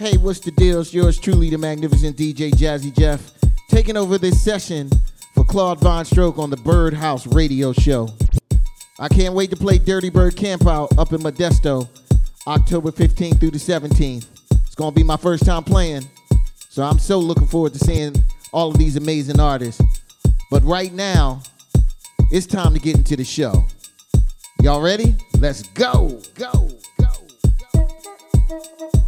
Hey, what's the deal? It's yours truly, the magnificent DJ Jazzy Jeff, taking over this session for Claude Von Stroke on the Birdhouse Radio Show. I can't wait to play Dirty Bird Campout up in Modesto, October 15th through the 17th. It's gonna be my first time playing, so I'm so looking forward to seeing all of these amazing artists. But right now, it's time to get into the show. Y'all ready? Let's go, go, go, go.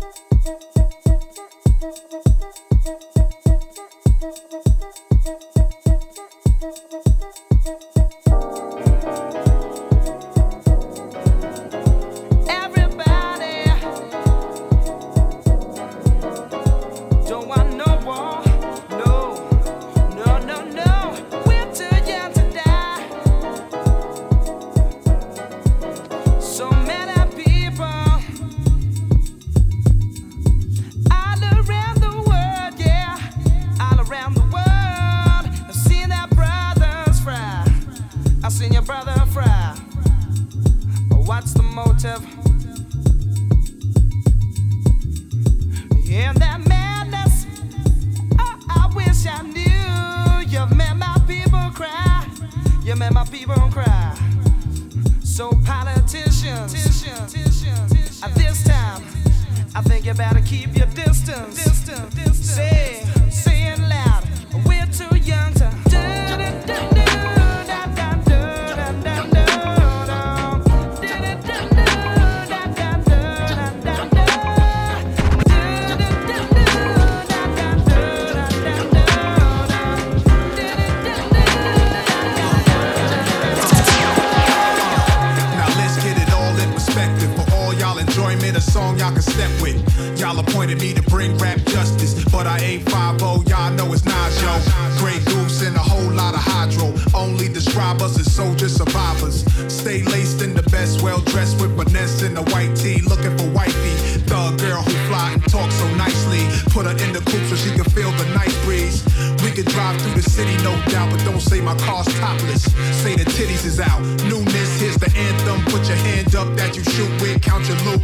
wanted me to bring rap justice, but I ain't 5 y'all know it's Nas, yo. Grey Goose and a whole lot of hydro. Only describe us as soldier survivors. Stay laced in the best, well dressed with finesse in a white tee, looking for wifey. Thug girl who fly and talk so nicely. Put her in the coupe so she can feel the night breeze. We could drive through the city, no doubt, but don't say my car's topless. Say the titties is out. Newness, here's the anthem. Put your hand up that you shoot with, count your loot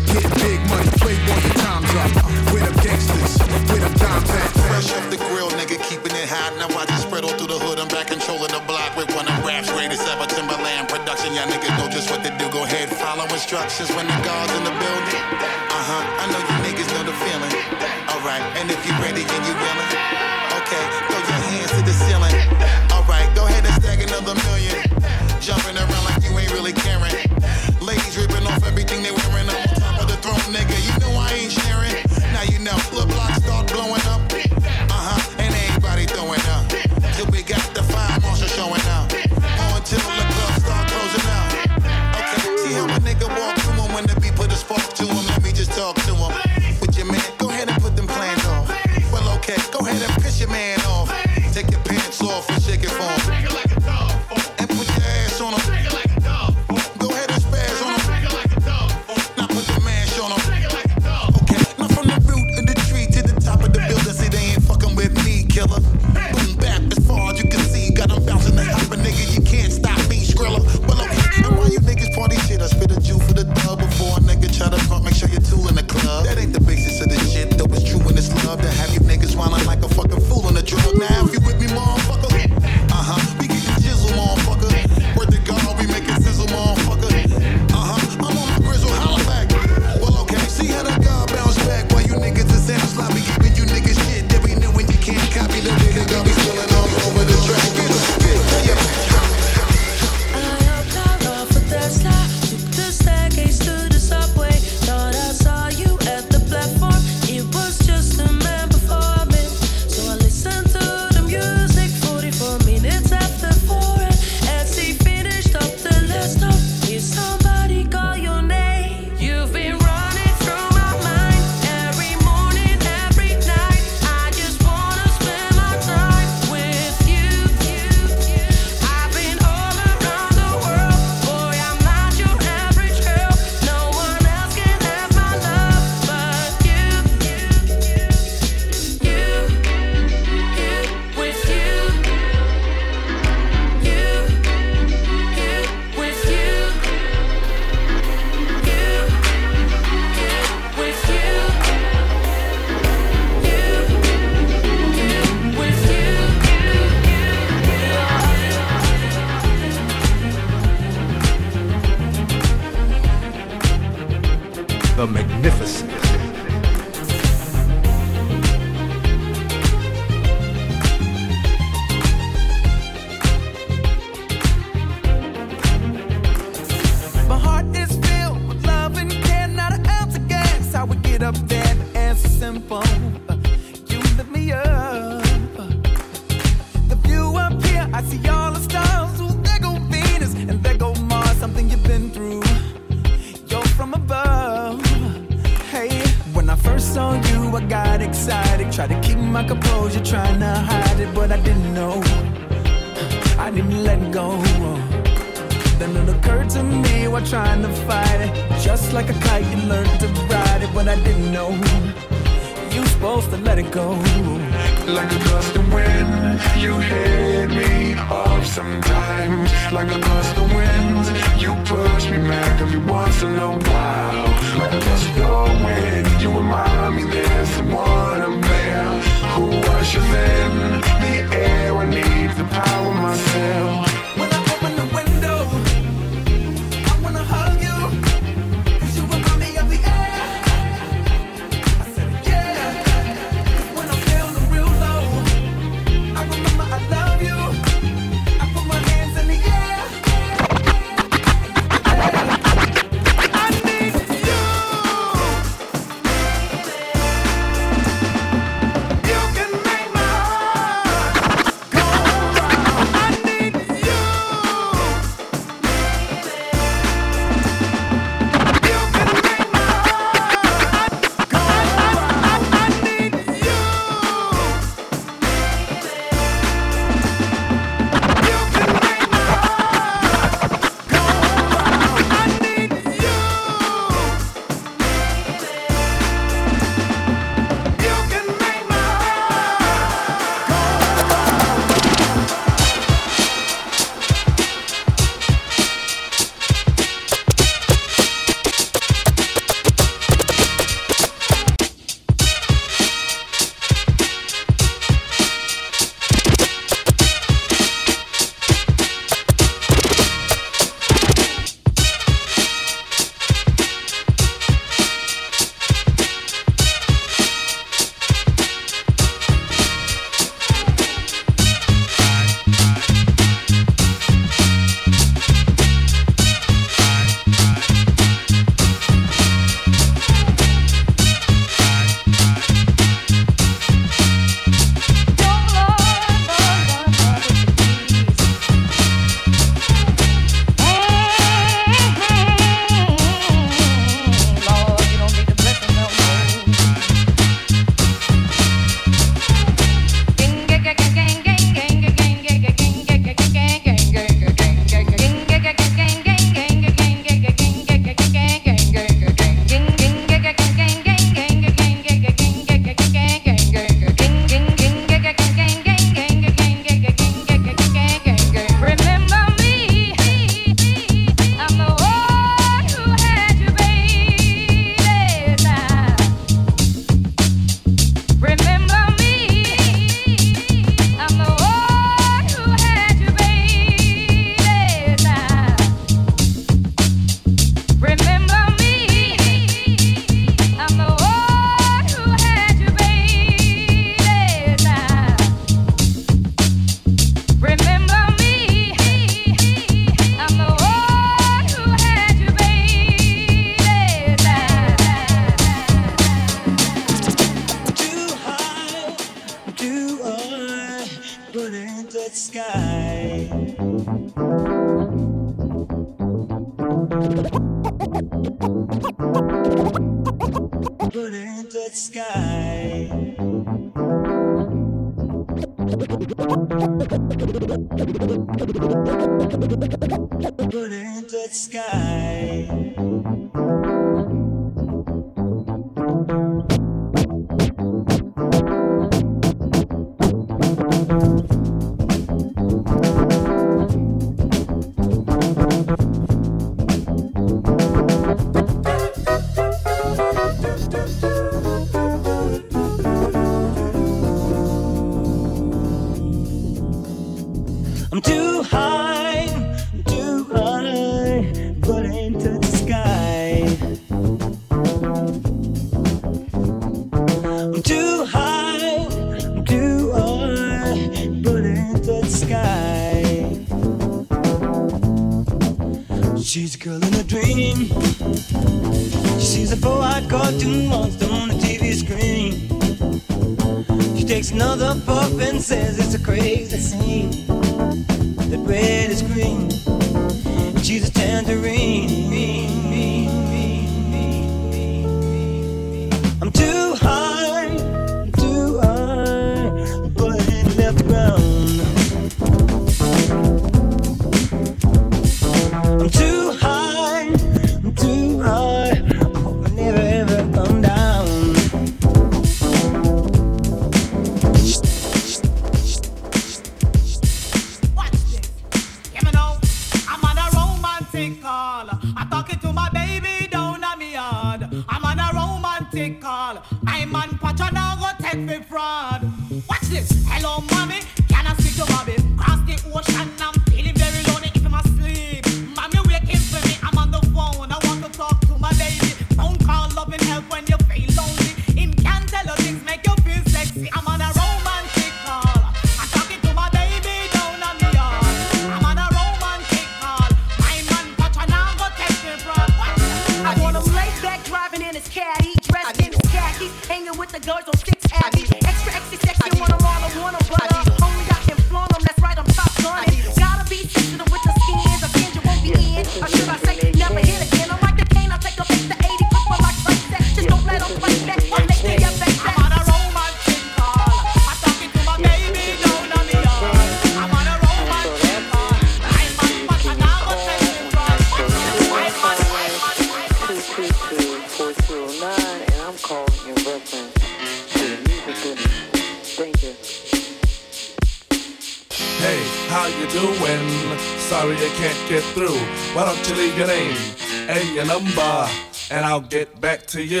to you.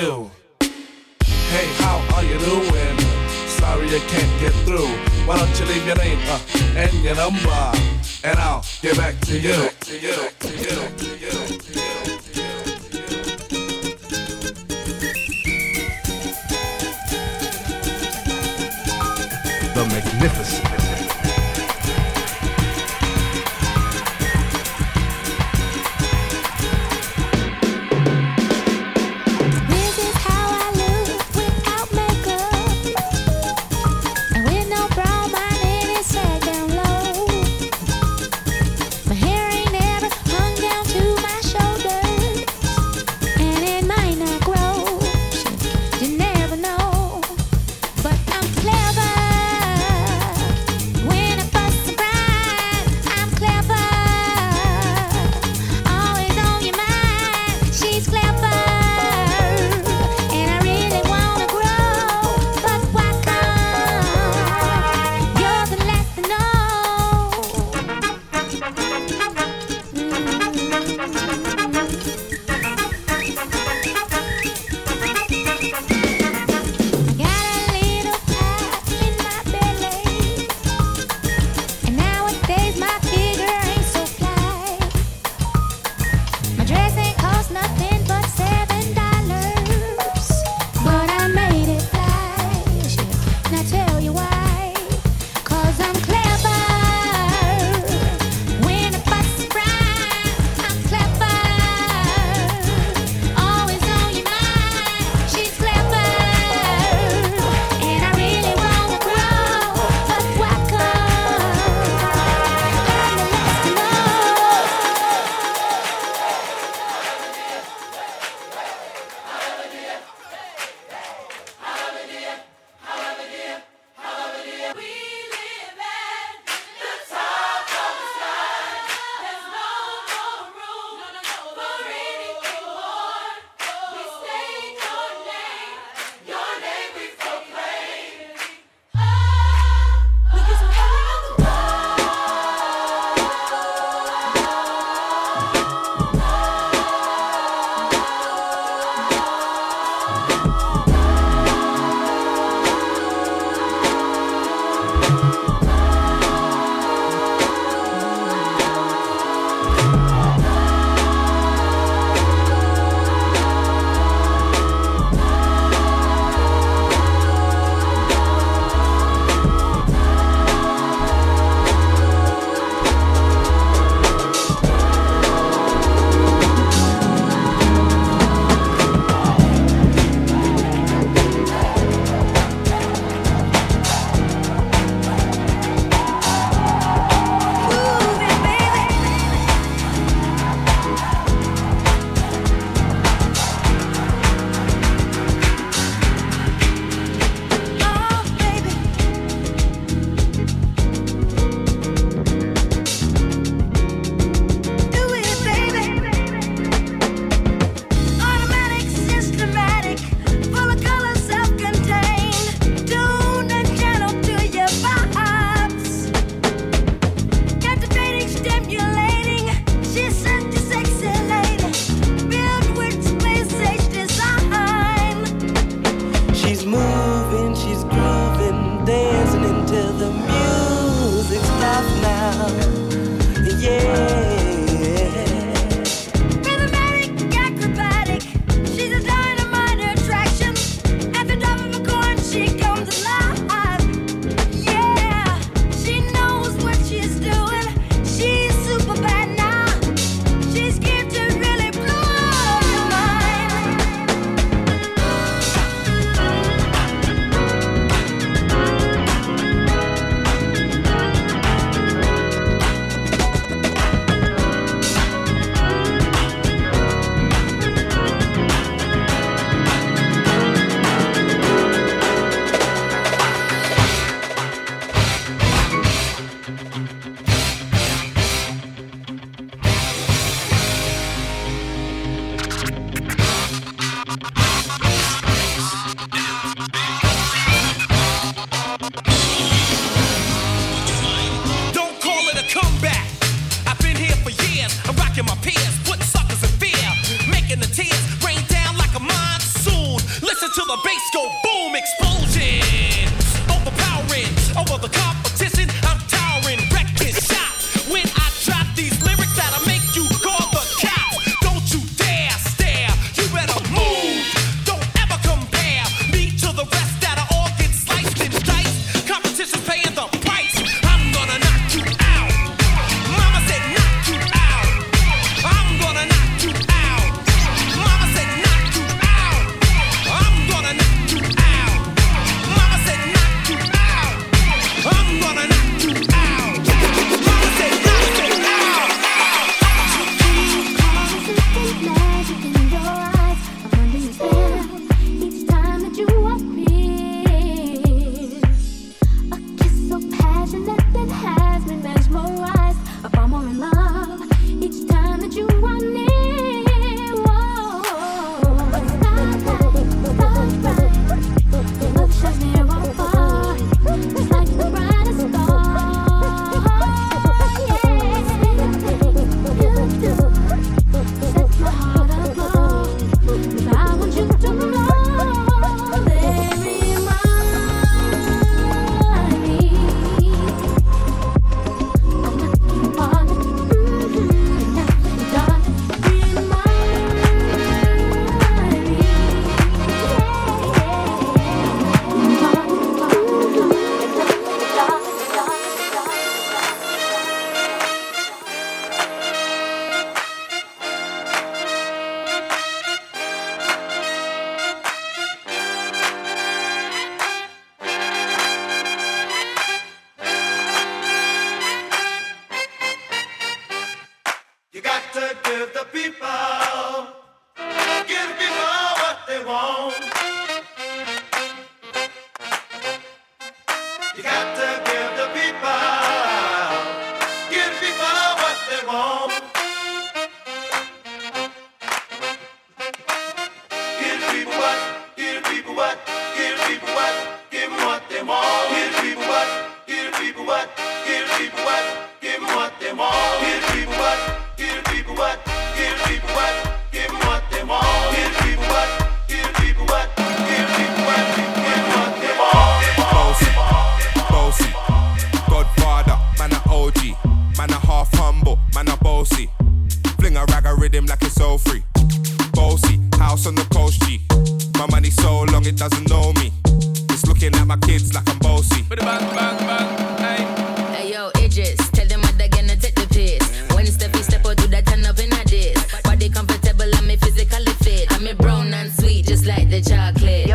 Like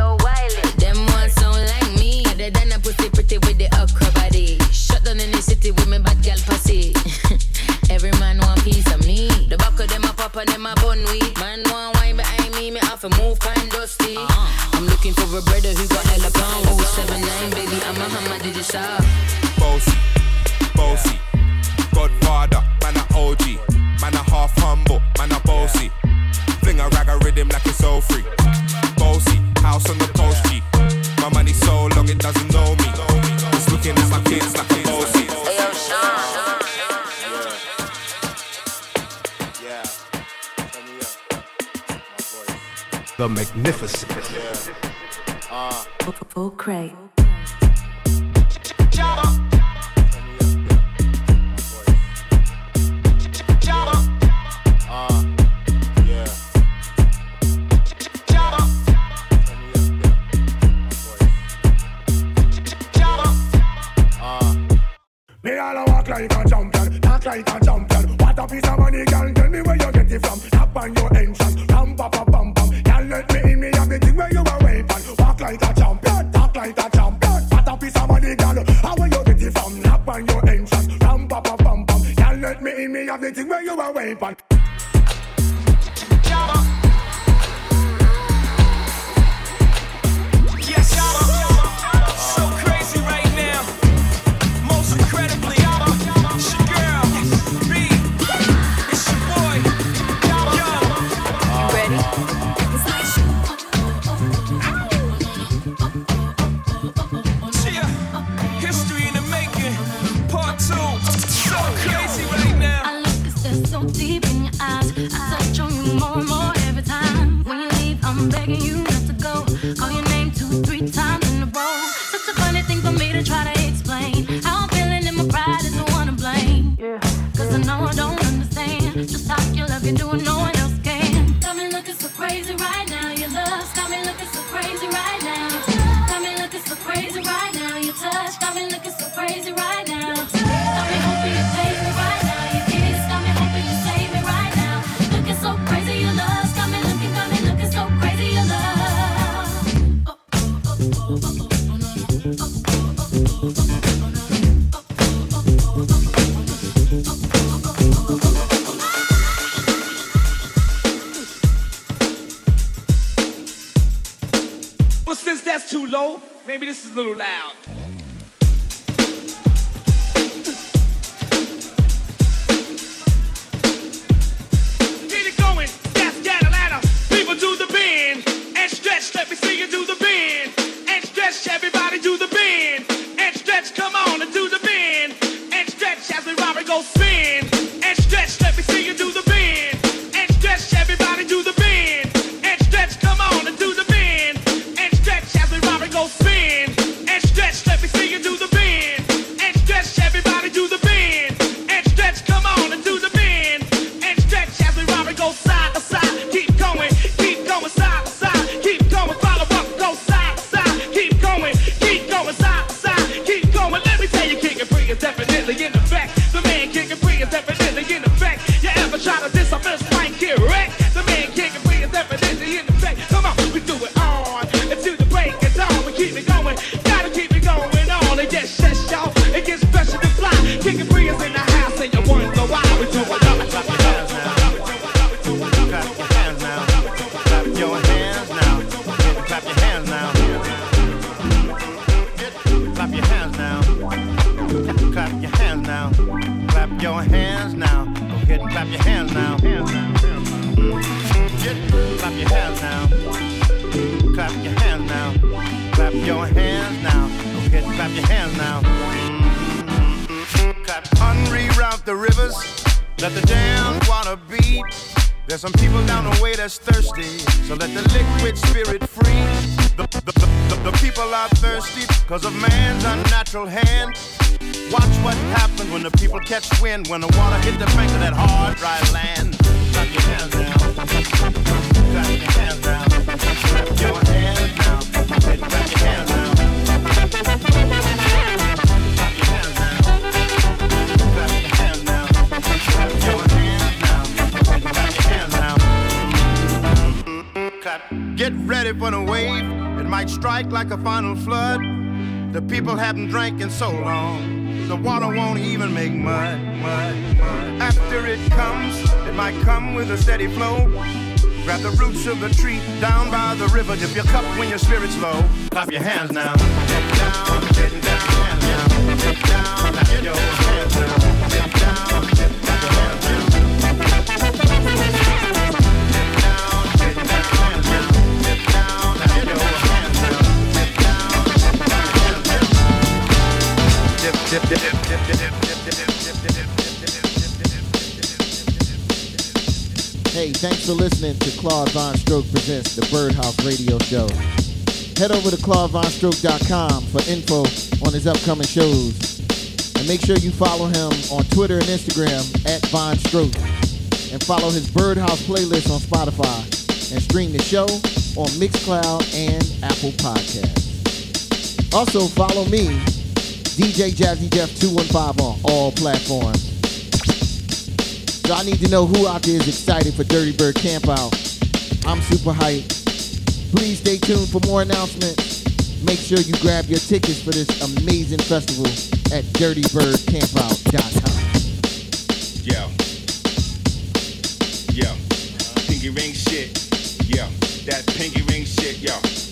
catch wind when the water hit the bank of that hard, dry land. Clap your hands down. Clap your hands down. Clap your hands down. Clap your hands down. Get ready for the wave. It might strike like a final flood. The people haven't drank in so long. The water won't even make mud, mud, mud. After it comes, it might come with a steady flow. Grab the roots of the tree down by the river. Dip your cup when your spirit's low. Clap your hands now. Get down, get down, hands now. Get down, clap your hands now. Hey, thanks for listening to Claude Von Stroke Presents the Birdhouse Radio Show. Head over to claudevonstroke.com for info on his upcoming shows. And make sure you follow him on Twitter and Instagram at Von Stroke. And follow his Birdhouse playlist on Spotify. And stream the show on Mixcloud and Apple Podcasts. Also, follow me, DJ Jazzy Jeff 215 on all platforms. So I need to know who out there is excited for Dirty Bird Camp Out. I'm super hyped. Please stay tuned for more announcements. Make sure you grab your tickets for this amazing festival at dirtybirdcampout.com. Yo. Yo. Pinky ring shit. Yo. That pinky ring shit, yo.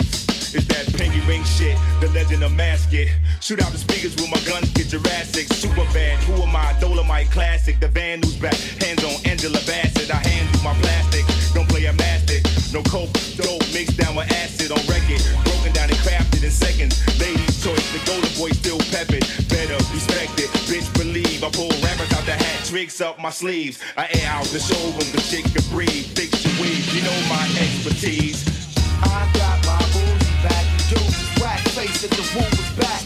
It's that pinky ring shit, the legend of Masket. Shoot out the speakers with my guns, get Jurassic. Super bad, who am I? Dolomite classic. The band who's back. Hands on Angela Bassett. I handle my plastic. Don't play a mastic. No coke, dope mixed down with acid on record. Broken down and crafted in seconds. Ladies' choice, the golden boy still peppered. Better respect it, bitch believe. I pull rappers out the hat, tricks up my sleeves. I air out the showroom, the chick can breathe. Fix your weave, you know my expertise. I got face if the woo was back.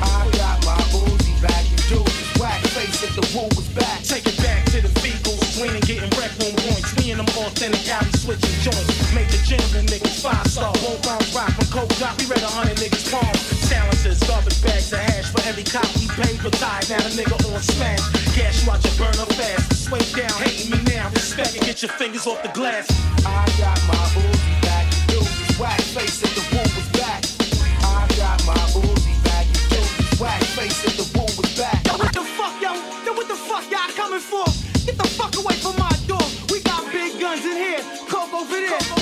I got my Uzi back in Deuces. Whack face if the woo was back. Take it back to the fecal swing and getting wrecked on points. Me and them authentic alley switching joints. Make the general niggas five star. Won't bounce rock from coke drop. We read a hundred niggas palms. Silencers, garbage bags of hash for every cop we paid for tied. Now the nigga on smash. Gas you out your burner fast. Sway down, hating me now. Respect and get your fingers off the glass. I got my Uzi there.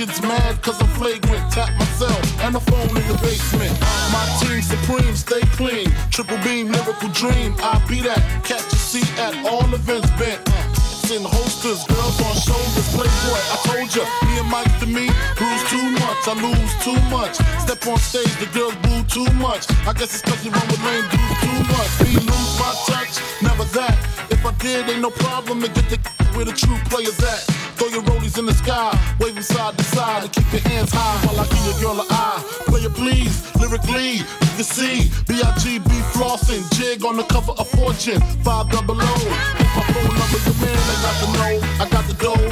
Agents mad cause I'm flagrant. Tap myself and the phone in the basement. My team supreme, stay clean. Triple beam, lyrical dream. I be that. Catch a seat at all events bent. In holsters, girls on shoulders, playboy. I told ya, me and Mike to me, bruise too much, I lose too much. Step on stage, the girls boo too much. I guess it's cause you run with lame dudes too much. Me lose my touch, never that. If I did, ain't no problem to get the where the true players at. Throw your rollies in the sky, keep your hands high while I give your girl an eye. Play it please, lyrically, you can see B.I.G.B. flossing, jig on the cover of Fortune, five double O. If my phone number, your man, I got the know, I got the dough,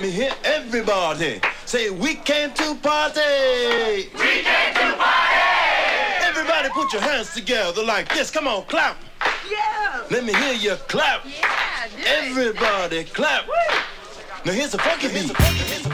Let me hear everybody say we came to party. We came to party. Everybody put your hands together like this. Come on, clap. Yeah. Let me hear you clap. Yeah. Everybody it. clap. Woo. Now here's a funky beat.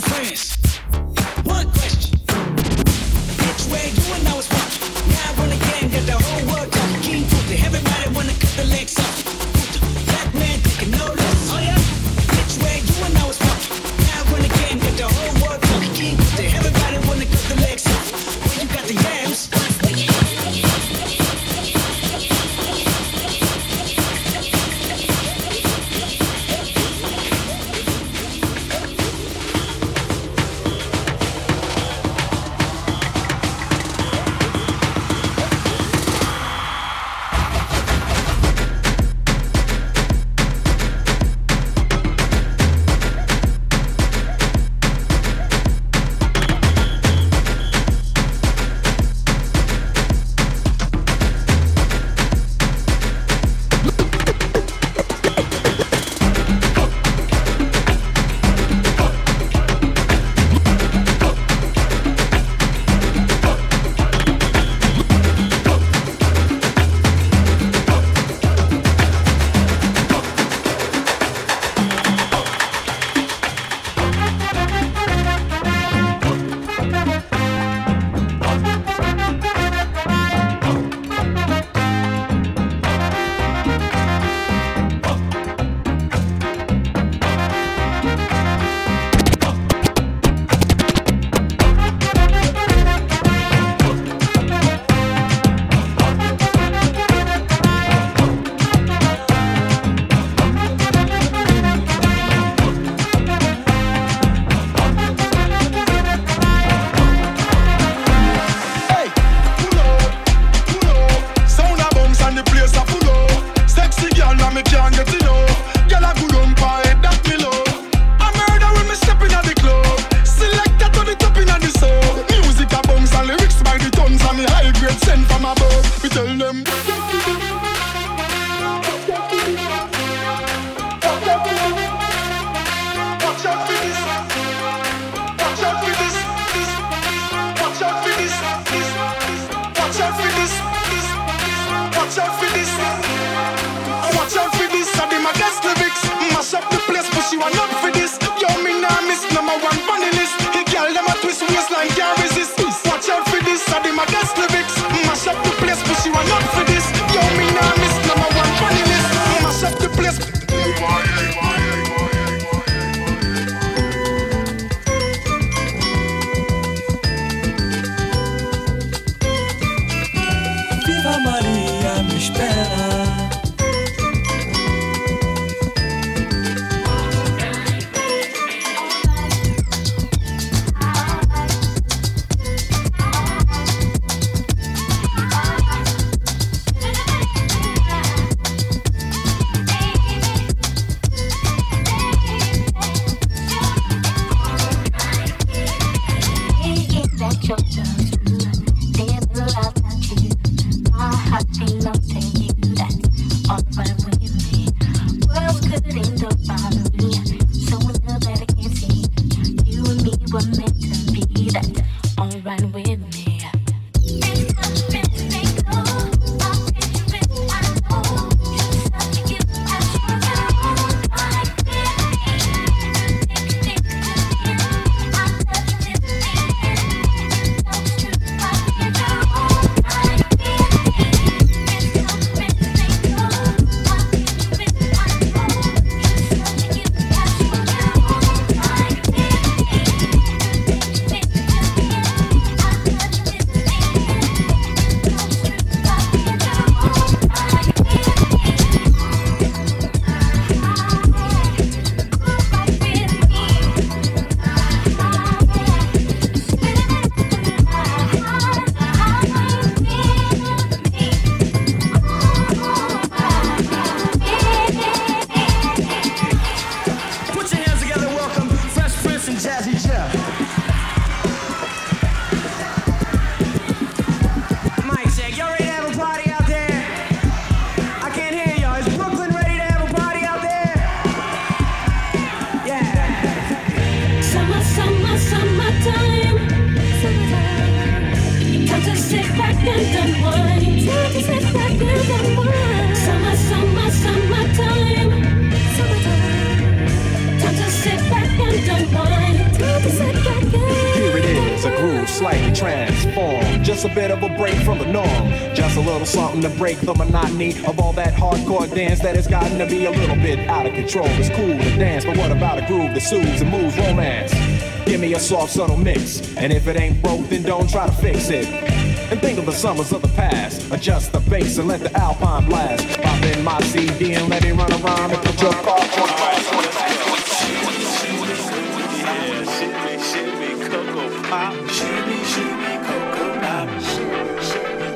True me can't get enough. Girl a good subtle mix. And if it ain't broke, then don't try to fix it. And think of the summers of the past. Adjust the bass and let the alpine blast. Pop in my CD and let it run around and put your car Yeah, pop. Pop.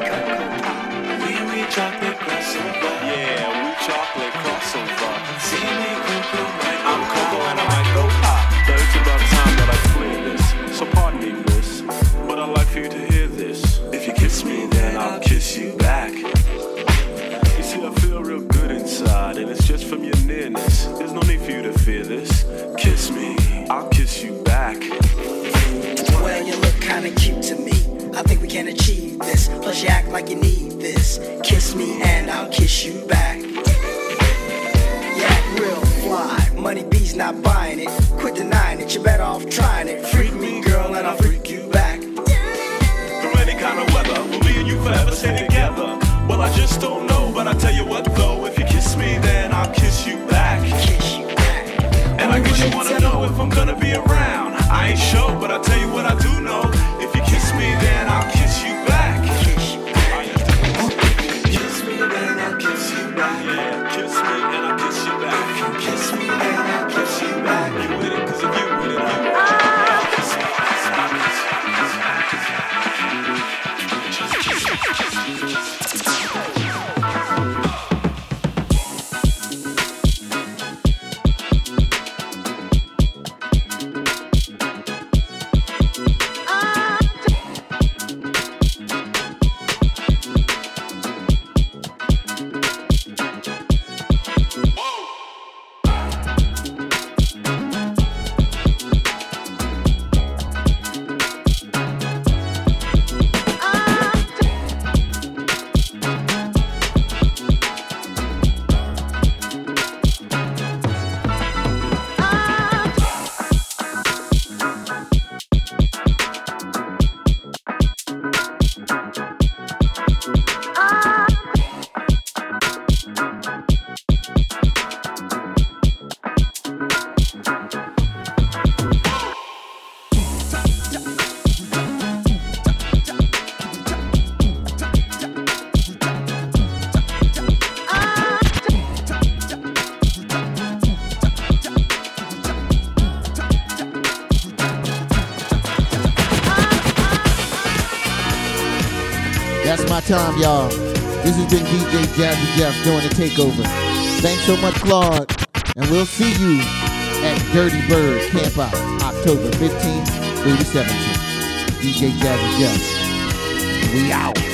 Cocoa pop. We, we chocolate crossover. Yeah, we chocolate crossover. Shimmy, cocoa, I'm Plus, you act like you need this. Kiss me and I'll kiss you back. You act real fly. Money B's not buying it. Quit denying it. You're better off trying it. Freak me, girl, and I'll freak you back. Through any kind of weather, will me and you forever stay together? Well, I just don't know, but I tell you what though, if you kiss me, then I'll kiss you back. Kiss you back. And I guess you wanna know if I'm gonna be around. I ain't sure, but I'll tell you what I do time, y'all. This has been DJ Jazzy Jeff doing the takeover. Thanks so much, Claude. And we'll see you at Dirty Bird Camp Out, October 15th through the 17th. DJ Jazzy Jeff. We out.